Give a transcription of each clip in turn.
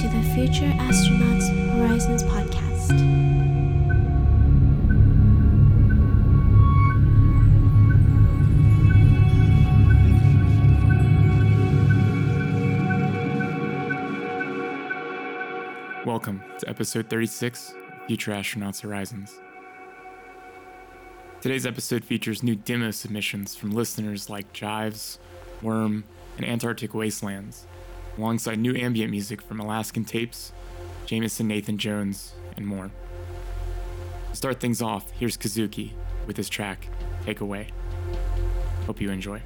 to the Future Astronauts Horizons podcast. Welcome to episode 36 of Future Astronauts Horizons. Today's episode features new demo submissions from listeners like Jives, Worm, and Antarctic Wastelands, alongside new ambient music from Alaskan Tapes, Jameson Nathan Jones, and more. To start things off, here's Kazuki with his track, Take Away. Hope you enjoy.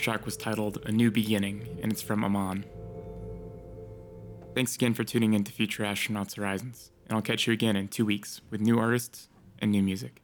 last track was titled A New Beginning, and it's from Aman. Thanks again for tuning in to Future Astronauts Horizons, and I'll catch you again in two weeks with new artists and new music.